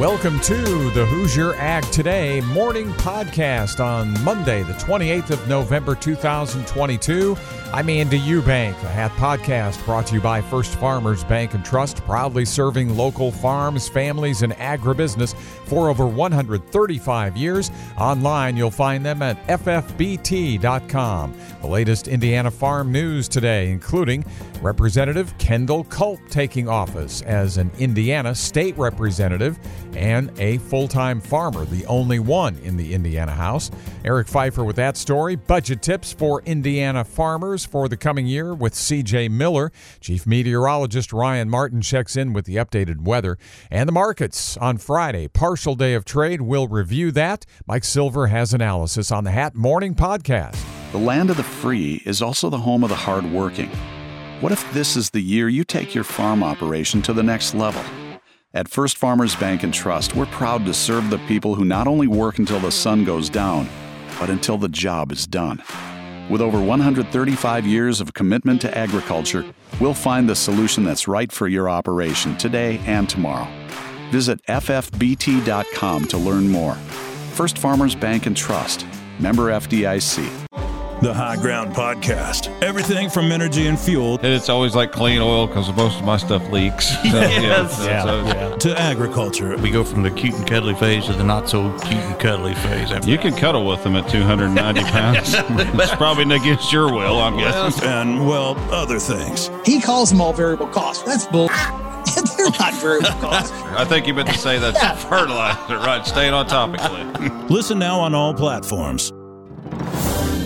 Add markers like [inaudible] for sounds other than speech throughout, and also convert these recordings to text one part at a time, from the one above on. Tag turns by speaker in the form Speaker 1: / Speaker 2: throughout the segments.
Speaker 1: Welcome to the Hoosier Ag Today morning podcast on Monday, the 28th of November 2022. I'm Andy Eubank, the Hat Podcast brought to you by First Farmers Bank and Trust, proudly serving local farms, families, and agribusiness for over 135 years. Online, you'll find them at ffbt.com. The latest Indiana farm news today, including Representative Kendall Culp taking office as an Indiana state representative and a full time farmer, the only one in the Indiana House. Eric Pfeiffer with that story. Budget tips for Indiana farmers for the coming year with CJ Miller. Chief Meteorologist Ryan Martin checks in with the updated weather. And the markets on Friday, partial day of trade. We'll review that. Mike Silver has analysis on the Hat Morning Podcast.
Speaker 2: The land of the free is also the home of the hardworking. What if this is the year you take your farm operation to the next level? At First Farmers Bank and Trust, we're proud to serve the people who not only work until the sun goes down, but until the job is done. With over 135 years of commitment to agriculture, we'll find the solution that's right for your operation today and tomorrow. Visit ffbt.com to learn more. First Farmers Bank and Trust, member FDIC.
Speaker 3: The High Ground Podcast. Everything from energy and fuel.
Speaker 4: And it's always like clean oil because most of my stuff leaks. [laughs] So,
Speaker 5: yes.
Speaker 4: yeah, so-
Speaker 5: yeah.
Speaker 3: To agriculture.
Speaker 5: We go from the cute and cuddly phase to the not so cute and cuddly phase.
Speaker 4: You can cuddle with them at 290 [laughs] pounds. it's probably against your will, I'm guessing.
Speaker 3: And, well, other things.
Speaker 6: He calls them all variable costs. That's bull. [laughs] They're not variable costs.
Speaker 4: I think you meant to say that's fertilizer, right? Staying on topic, Clint.
Speaker 3: Listen now on all platforms.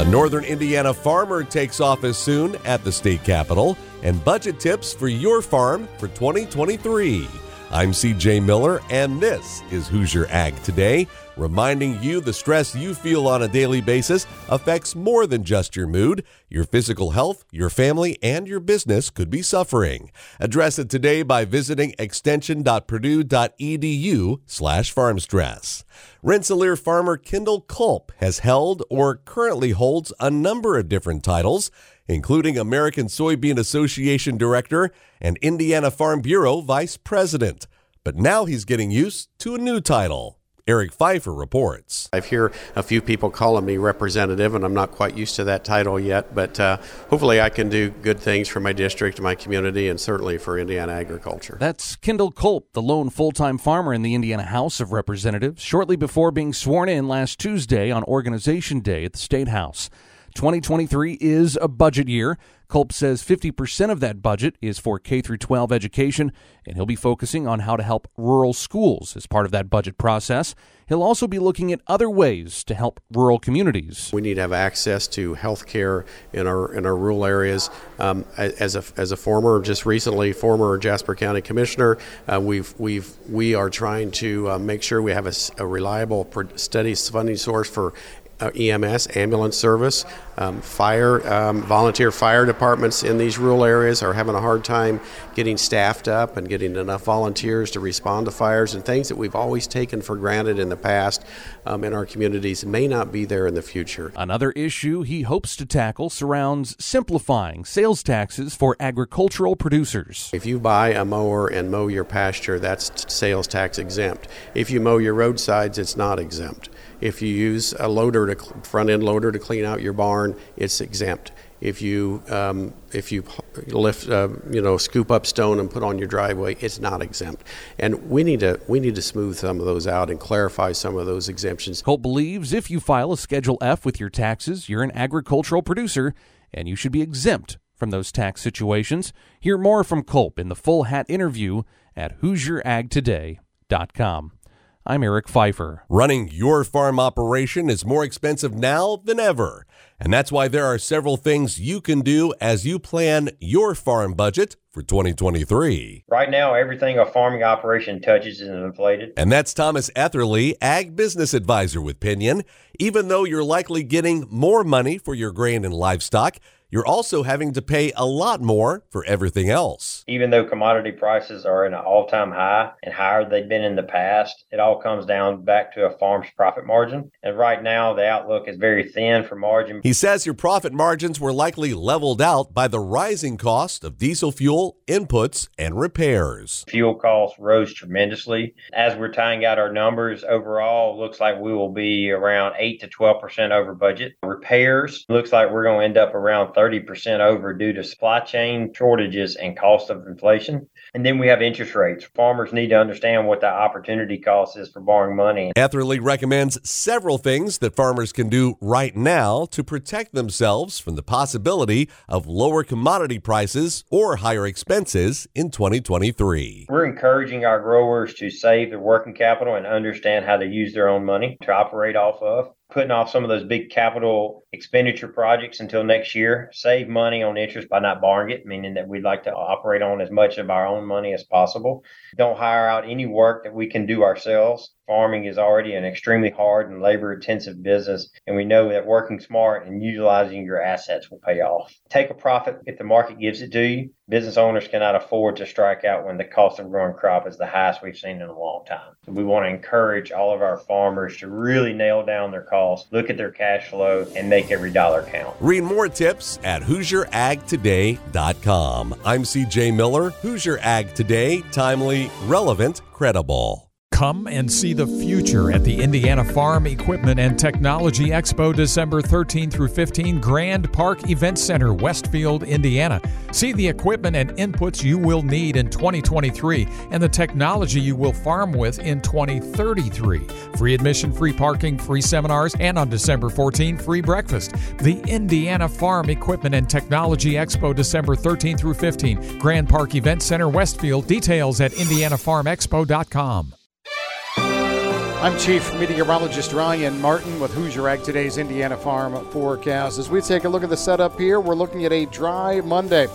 Speaker 7: A Northern Indiana farmer takes office soon at the state capitol, and budget tips for your farm for 2023. I'm CJ Miller, and this is Hoosier Ag Today, reminding you the stress you feel on a daily basis affects more than just your mood. Your physical health, your family, and your business could be suffering. Address it today by visiting extension.purdue.edu slash farmstress. Rensselaer farmer Kendall Culp has held or currently holds a number of different titles, including American Soybean Association Director and Indiana Farm Bureau Vice President. But now he's getting used to a new title. Eric Pfeiffer reports.
Speaker 8: I hear a few people calling me representative, and I'm not quite used to that title yet, but uh, hopefully I can do good things for my district, my community, and certainly for Indiana agriculture.
Speaker 9: That's Kendall Culp, the lone full time farmer in the Indiana House of Representatives, shortly before being sworn in last Tuesday on Organization Day at the State House. 2023 is a budget year. Culp says 50% of that budget is for K through 12 education, and he'll be focusing on how to help rural schools as part of that budget process. He'll also be looking at other ways to help rural communities.
Speaker 8: We need to have access to health care in our in our rural areas. Um, as a as a former, just recently former Jasper County Commissioner, uh, we've we've we are trying to uh, make sure we have a reliable, steady funding source for uh, EMS, ambulance service, um, fire, um, volunteer fire departments in these rural areas are having a hard time getting staffed up and getting enough volunteers to respond to fires and things that we've always taken for granted in the past um, in our communities may not be there in the future.
Speaker 9: Another issue he hopes to tackle surrounds simplifying sales taxes for agricultural producers.
Speaker 8: If you buy a mower and mow your pasture, that's sales tax exempt. If you mow your roadsides, it's not exempt. If you use a loader to front end loader to clean out your barn, it's exempt. If you um, if you lift uh, you know scoop up stone and put on your driveway, it's not exempt. And we need to we need to smooth some of those out and clarify some of those exemptions.
Speaker 9: Culp believes if you file a Schedule F with your taxes, you're an agricultural producer and you should be exempt from those tax situations. Hear more from Culp in the full hat interview at HoosierAgToday.com. I'm Eric Pfeiffer.
Speaker 7: Running your farm operation is more expensive now than ever. And that's why there are several things you can do as you plan your farm budget for 2023.
Speaker 10: Right now, everything a farming operation touches is inflated.
Speaker 7: And that's Thomas Etherly, Ag Business Advisor with Pinion. Even though you're likely getting more money for your grain and livestock, you're also having to pay a lot more for everything else.
Speaker 10: Even though commodity prices are at an all time high and higher than they've been in the past, it all comes down back to a farm's profit margin. And right now, the outlook is very thin for margin.
Speaker 7: He says your profit margins were likely leveled out by the rising cost of diesel fuel, inputs, and repairs.
Speaker 10: Fuel costs rose tremendously. As we're tying out our numbers overall, looks like we will be around 8 to 12% over budget. Repairs looks like we're going to end up around 30% over due to supply chain shortages and cost of inflation. And then we have interest rates. Farmers need to understand what the opportunity cost is for borrowing money.
Speaker 7: Etherly recommends several things that farmers can do right now to protect themselves from the possibility of lower commodity prices or higher expenses in 2023.
Speaker 10: We're encouraging our growers to save their working capital and understand how to use their own money to operate off of putting off some of those big capital expenditure projects until next year, save money on interest by not borrowing it, meaning that we'd like to operate on as much of our own money as possible. Don't hire out any work that we can do ourselves. Farming is already an extremely hard and labor intensive business, and we know that working smart and utilizing your assets will pay off. Take a profit if the market gives it to you. Business owners cannot afford to strike out when the cost of growing crop is the highest we've seen in a long time. We want to encourage all of our farmers to really nail down their costs, look at their cash flow, and make every dollar count.
Speaker 7: Read more tips at HoosierAgToday.com. I'm CJ Miller, Hoosier Ag Today, timely, relevant, credible.
Speaker 1: Come and see the future at the Indiana Farm Equipment and Technology Expo December 13 through 15, Grand Park Event Center, Westfield, Indiana. See the equipment and inputs you will need in 2023 and the technology you will farm with in 2033. Free admission, free parking, free seminars, and on December 14, free breakfast. The Indiana Farm Equipment and Technology Expo December 13 through 15, Grand Park Event Center, Westfield. Details at indianafarmexpo.com.
Speaker 11: I'm Chief Meteorologist Ryan Martin with Hoosier Ag Today's Indiana Farm Forecast. As we take a look at the setup here, we're looking at a dry Monday.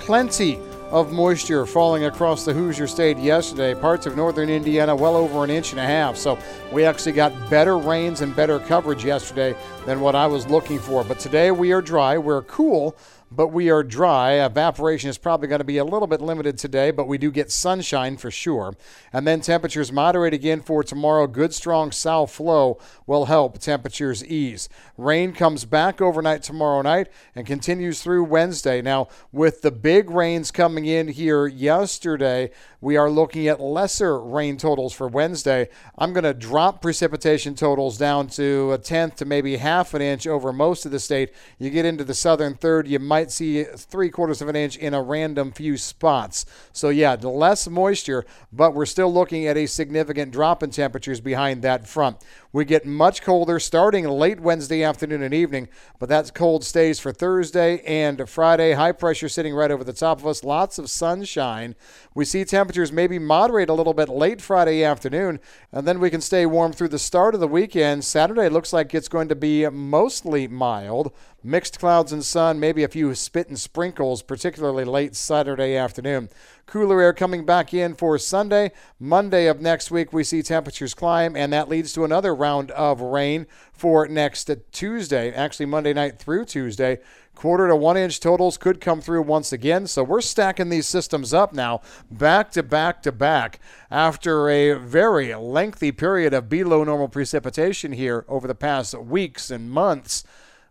Speaker 11: Plenty of moisture falling across the Hoosier State yesterday. Parts of northern Indiana well over an inch and a half. So we actually got better rains and better coverage yesterday than what I was looking for. But today we are dry. We're cool but we are dry. Evaporation is probably going to be a little bit limited today, but we do get sunshine for sure. And then temperatures moderate again for tomorrow. Good strong south flow will help temperatures ease. Rain comes back overnight tomorrow night and continues through Wednesday. Now, with the big rains coming in here yesterday, we are looking at lesser rain totals for Wednesday. I'm going to drop precipitation totals down to a tenth to maybe half an inch over most of the state. You get into the southern third, you might see three quarters of an inch in a random few spots. So, yeah, less moisture, but we're still looking at a significant drop in temperatures behind that front. We get much colder starting late Wednesday afternoon and evening, but that cold stays for Thursday and Friday. High pressure sitting right over the top of us. Lots of sunshine. We see temperatures maybe moderate a little bit late Friday afternoon, and then we can stay warm through the start of the weekend. Saturday looks like it's going to be mostly mild. Mixed clouds and sun, maybe a few spit and sprinkles, particularly late Saturday afternoon. Cooler air coming back in for Sunday. Monday of next week, we see temperatures climb, and that leads to another round of rain for next Tuesday, actually Monday night through Tuesday. Quarter to one inch totals could come through once again. So we're stacking these systems up now, back to back to back, after a very lengthy period of below normal precipitation here over the past weeks and months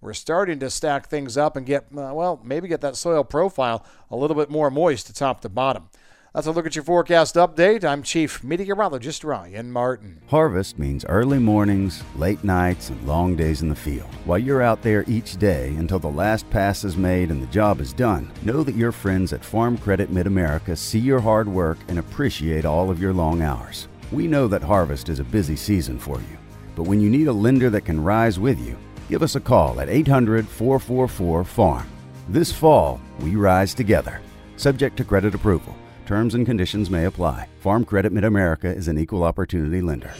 Speaker 11: we're starting to stack things up and get, uh, well, maybe get that soil profile a little bit more moist to top to bottom. That's a look at your forecast update. I'm Chief Meteorologist Ryan Martin.
Speaker 12: Harvest means early mornings, late nights, and long days in the field. While you're out there each day until the last pass is made and the job is done, know that your friends at Farm Credit Mid America see your hard work and appreciate all of your long hours. We know that harvest is a busy season for you, but when you need a lender that can rise with you, give us a call at 800 444 FARM. This fall, we rise together. Subject to credit approval. Terms and conditions may apply. Farm Credit Mid America is an equal opportunity lender.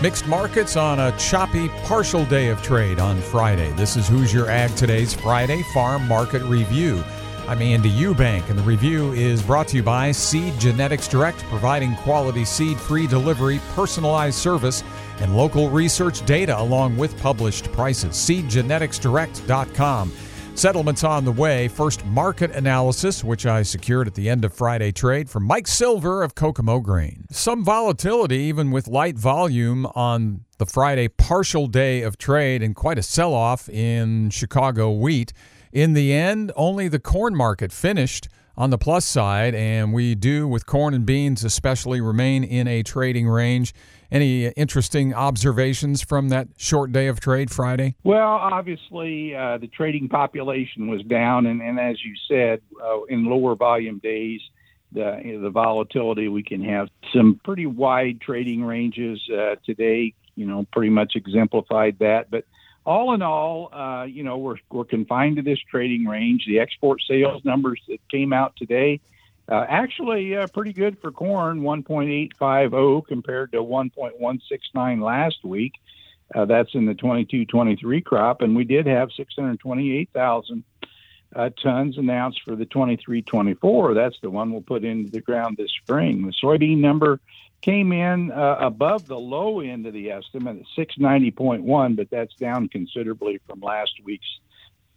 Speaker 1: Mixed markets on a choppy partial day of trade on Friday. This is Hoosier Ag Today's Friday Farm Market Review. I'm Andy Eubank, and the review is brought to you by Seed Genetics Direct, providing quality seed free delivery, personalized service, and local research data along with published prices. SeedGeneticsDirect.com. Settlements on the way. First market analysis, which I secured at the end of Friday trade from Mike Silver of Kokomo Grain. Some volatility, even with light volume on the Friday partial day of trade, and quite a sell off in Chicago wheat. In the end, only the corn market finished on the plus side, and we do, with corn and beans especially, remain in a trading range. Any interesting observations from that short day of trade Friday?
Speaker 13: Well, obviously, uh, the trading population was down, and, and as you said, uh, in lower volume days, the, you know, the volatility we can have some pretty wide trading ranges uh, today. You know, pretty much exemplified that, but all in all, uh, you know, we're, we're confined to this trading range. The export sales numbers that came out today, uh, actually uh, pretty good for corn, 1.850 compared to 1.169 last week. Uh, that's in the 22-23 crop, and we did have 628,000 uh, tons announced for the 23-24. That's the one we'll put into the ground this spring. The soybean number came in uh, above the low end of the estimate at 690.1, but that's down considerably from last week's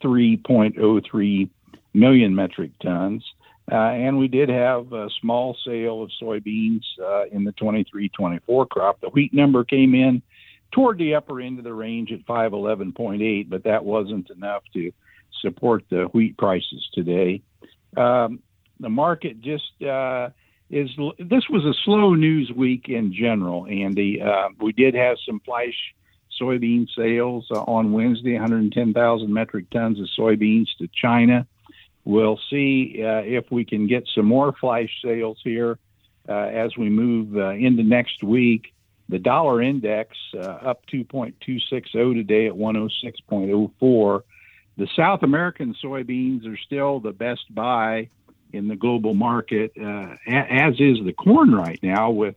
Speaker 13: 3.03 million metric tons. Uh, and we did have a small sale of soybeans uh, in the 23 24 crop. The wheat number came in toward the upper end of the range at 511.8, but that wasn't enough to support the wheat prices today. Um, the market just uh, is this was a slow news week in general, Andy. Uh, we did have some flash soybean sales uh, on Wednesday, 110,000 metric tons of soybeans to China. We'll see uh, if we can get some more flash sales here uh, as we move uh, into next week. The dollar index up 2.260 today at 106.04. The South American soybeans are still the best buy in the global market, uh, as is the corn right now with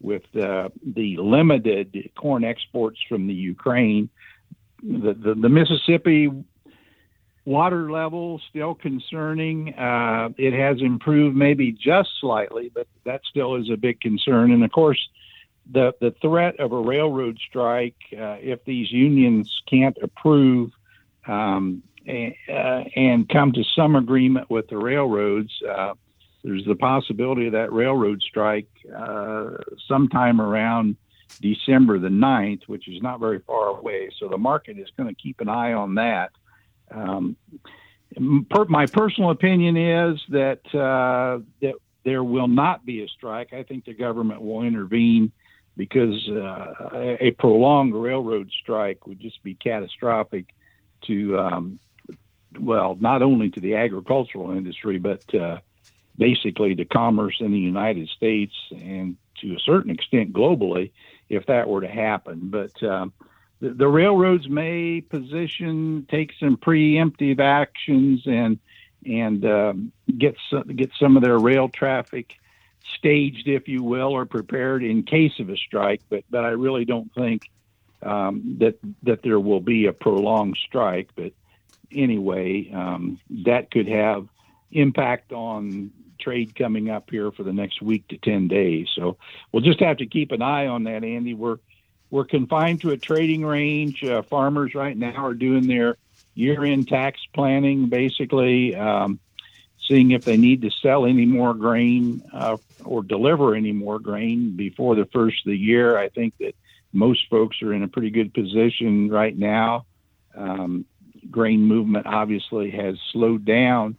Speaker 13: with uh, the limited corn exports from the Ukraine. The, the, the Mississippi water level still concerning. Uh, it has improved maybe just slightly, but that still is a big concern. And of course, the the threat of a railroad strike uh, if these unions can't approve um, uh, and come to some agreement with the railroads, uh, there's the possibility of that railroad strike uh, sometime around December the 9th, which is not very far away. So the market is going to keep an eye on that. Um, per, my personal opinion is that uh, that there will not be a strike. I think the government will intervene because uh, a prolonged railroad strike would just be catastrophic to um, well, not only to the agricultural industry, but uh, basically to commerce in the United States and to a certain extent globally, if that were to happen. But um, the, the, railroads may position, take some preemptive actions, and and um, get some, get some of their rail traffic staged, if you will, or prepared in case of a strike. But but I really don't think um, that that there will be a prolonged strike. But anyway, um, that could have impact on trade coming up here for the next week to 10 days. So we'll just have to keep an eye on that, Andy. We're we're confined to a trading range. Uh, farmers right now are doing their year-end tax planning, basically um, seeing if they need to sell any more grain uh, or deliver any more grain before the first of the year. I think that most folks are in a pretty good position right now. Um, grain movement obviously has slowed down.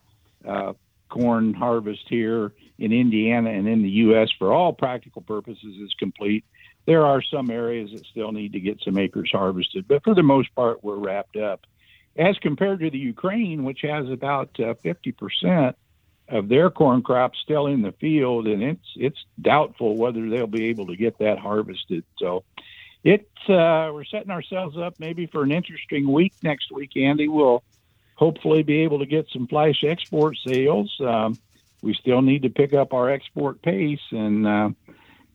Speaker 13: Uh, corn harvest here in Indiana and in the U.S. for all practical purposes is complete. There are some areas that still need to get some acres harvested, but for the most part, we're wrapped up. As compared to the Ukraine, which has about uh, 50% of their corn crop still in the field, and it's it's doubtful whether they'll be able to get that harvested. So uh, we're setting ourselves up maybe for an interesting week next week. Andy will hopefully be able to get some flash export sales. Um, we still need to pick up our export pace and uh,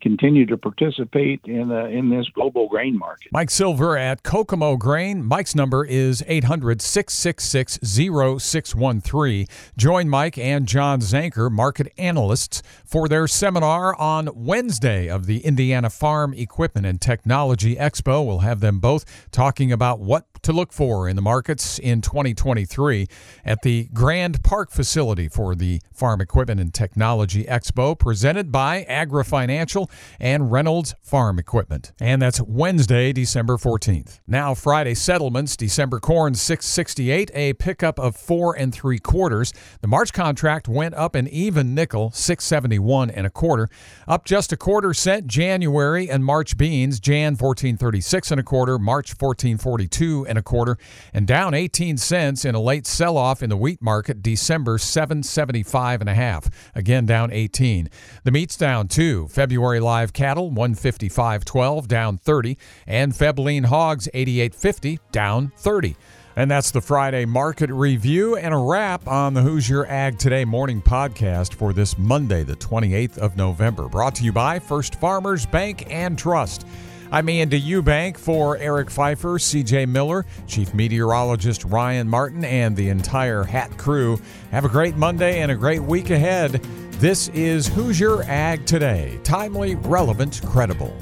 Speaker 13: continue to participate in uh, in this global grain market.
Speaker 1: Mike Silver at Kokomo Grain. Mike's number is 800 666 0613. Join Mike and John Zanker, market analysts, for their seminar on Wednesday of the Indiana Farm Equipment and Technology Expo. We'll have them both talking about what to look for in the markets in 2023 at the Grand Park facility for the Farm Equipment and Technology Expo, presented by Agra Financial and Reynolds Farm Equipment. And that's Wednesday, December 14th. Now, Friday settlements, December corn 668, a pickup of four and three quarters. The March contract went up an even nickel, 671 and a quarter, up just a quarter cent. January and March beans, Jan 1436 and a quarter, March 1442 and a quarter, and down 18 cents in a late sell-off in the wheat market, December 775 and a half, again down 18. The meat's down too. February live cattle 155.12 down 30, and Feb lean hogs 88.50 down 30. And that's the Friday market review and a wrap on the Hoosier Ag Today morning podcast for this Monday, the 28th of November. Brought to you by First Farmers Bank and Trust. I'm Andy Eubank for Eric Pfeiffer, CJ Miller, Chief Meteorologist Ryan Martin, and the entire HAT crew. Have a great Monday and a great week ahead. This is Hoosier Ag Today. Timely, relevant, credible.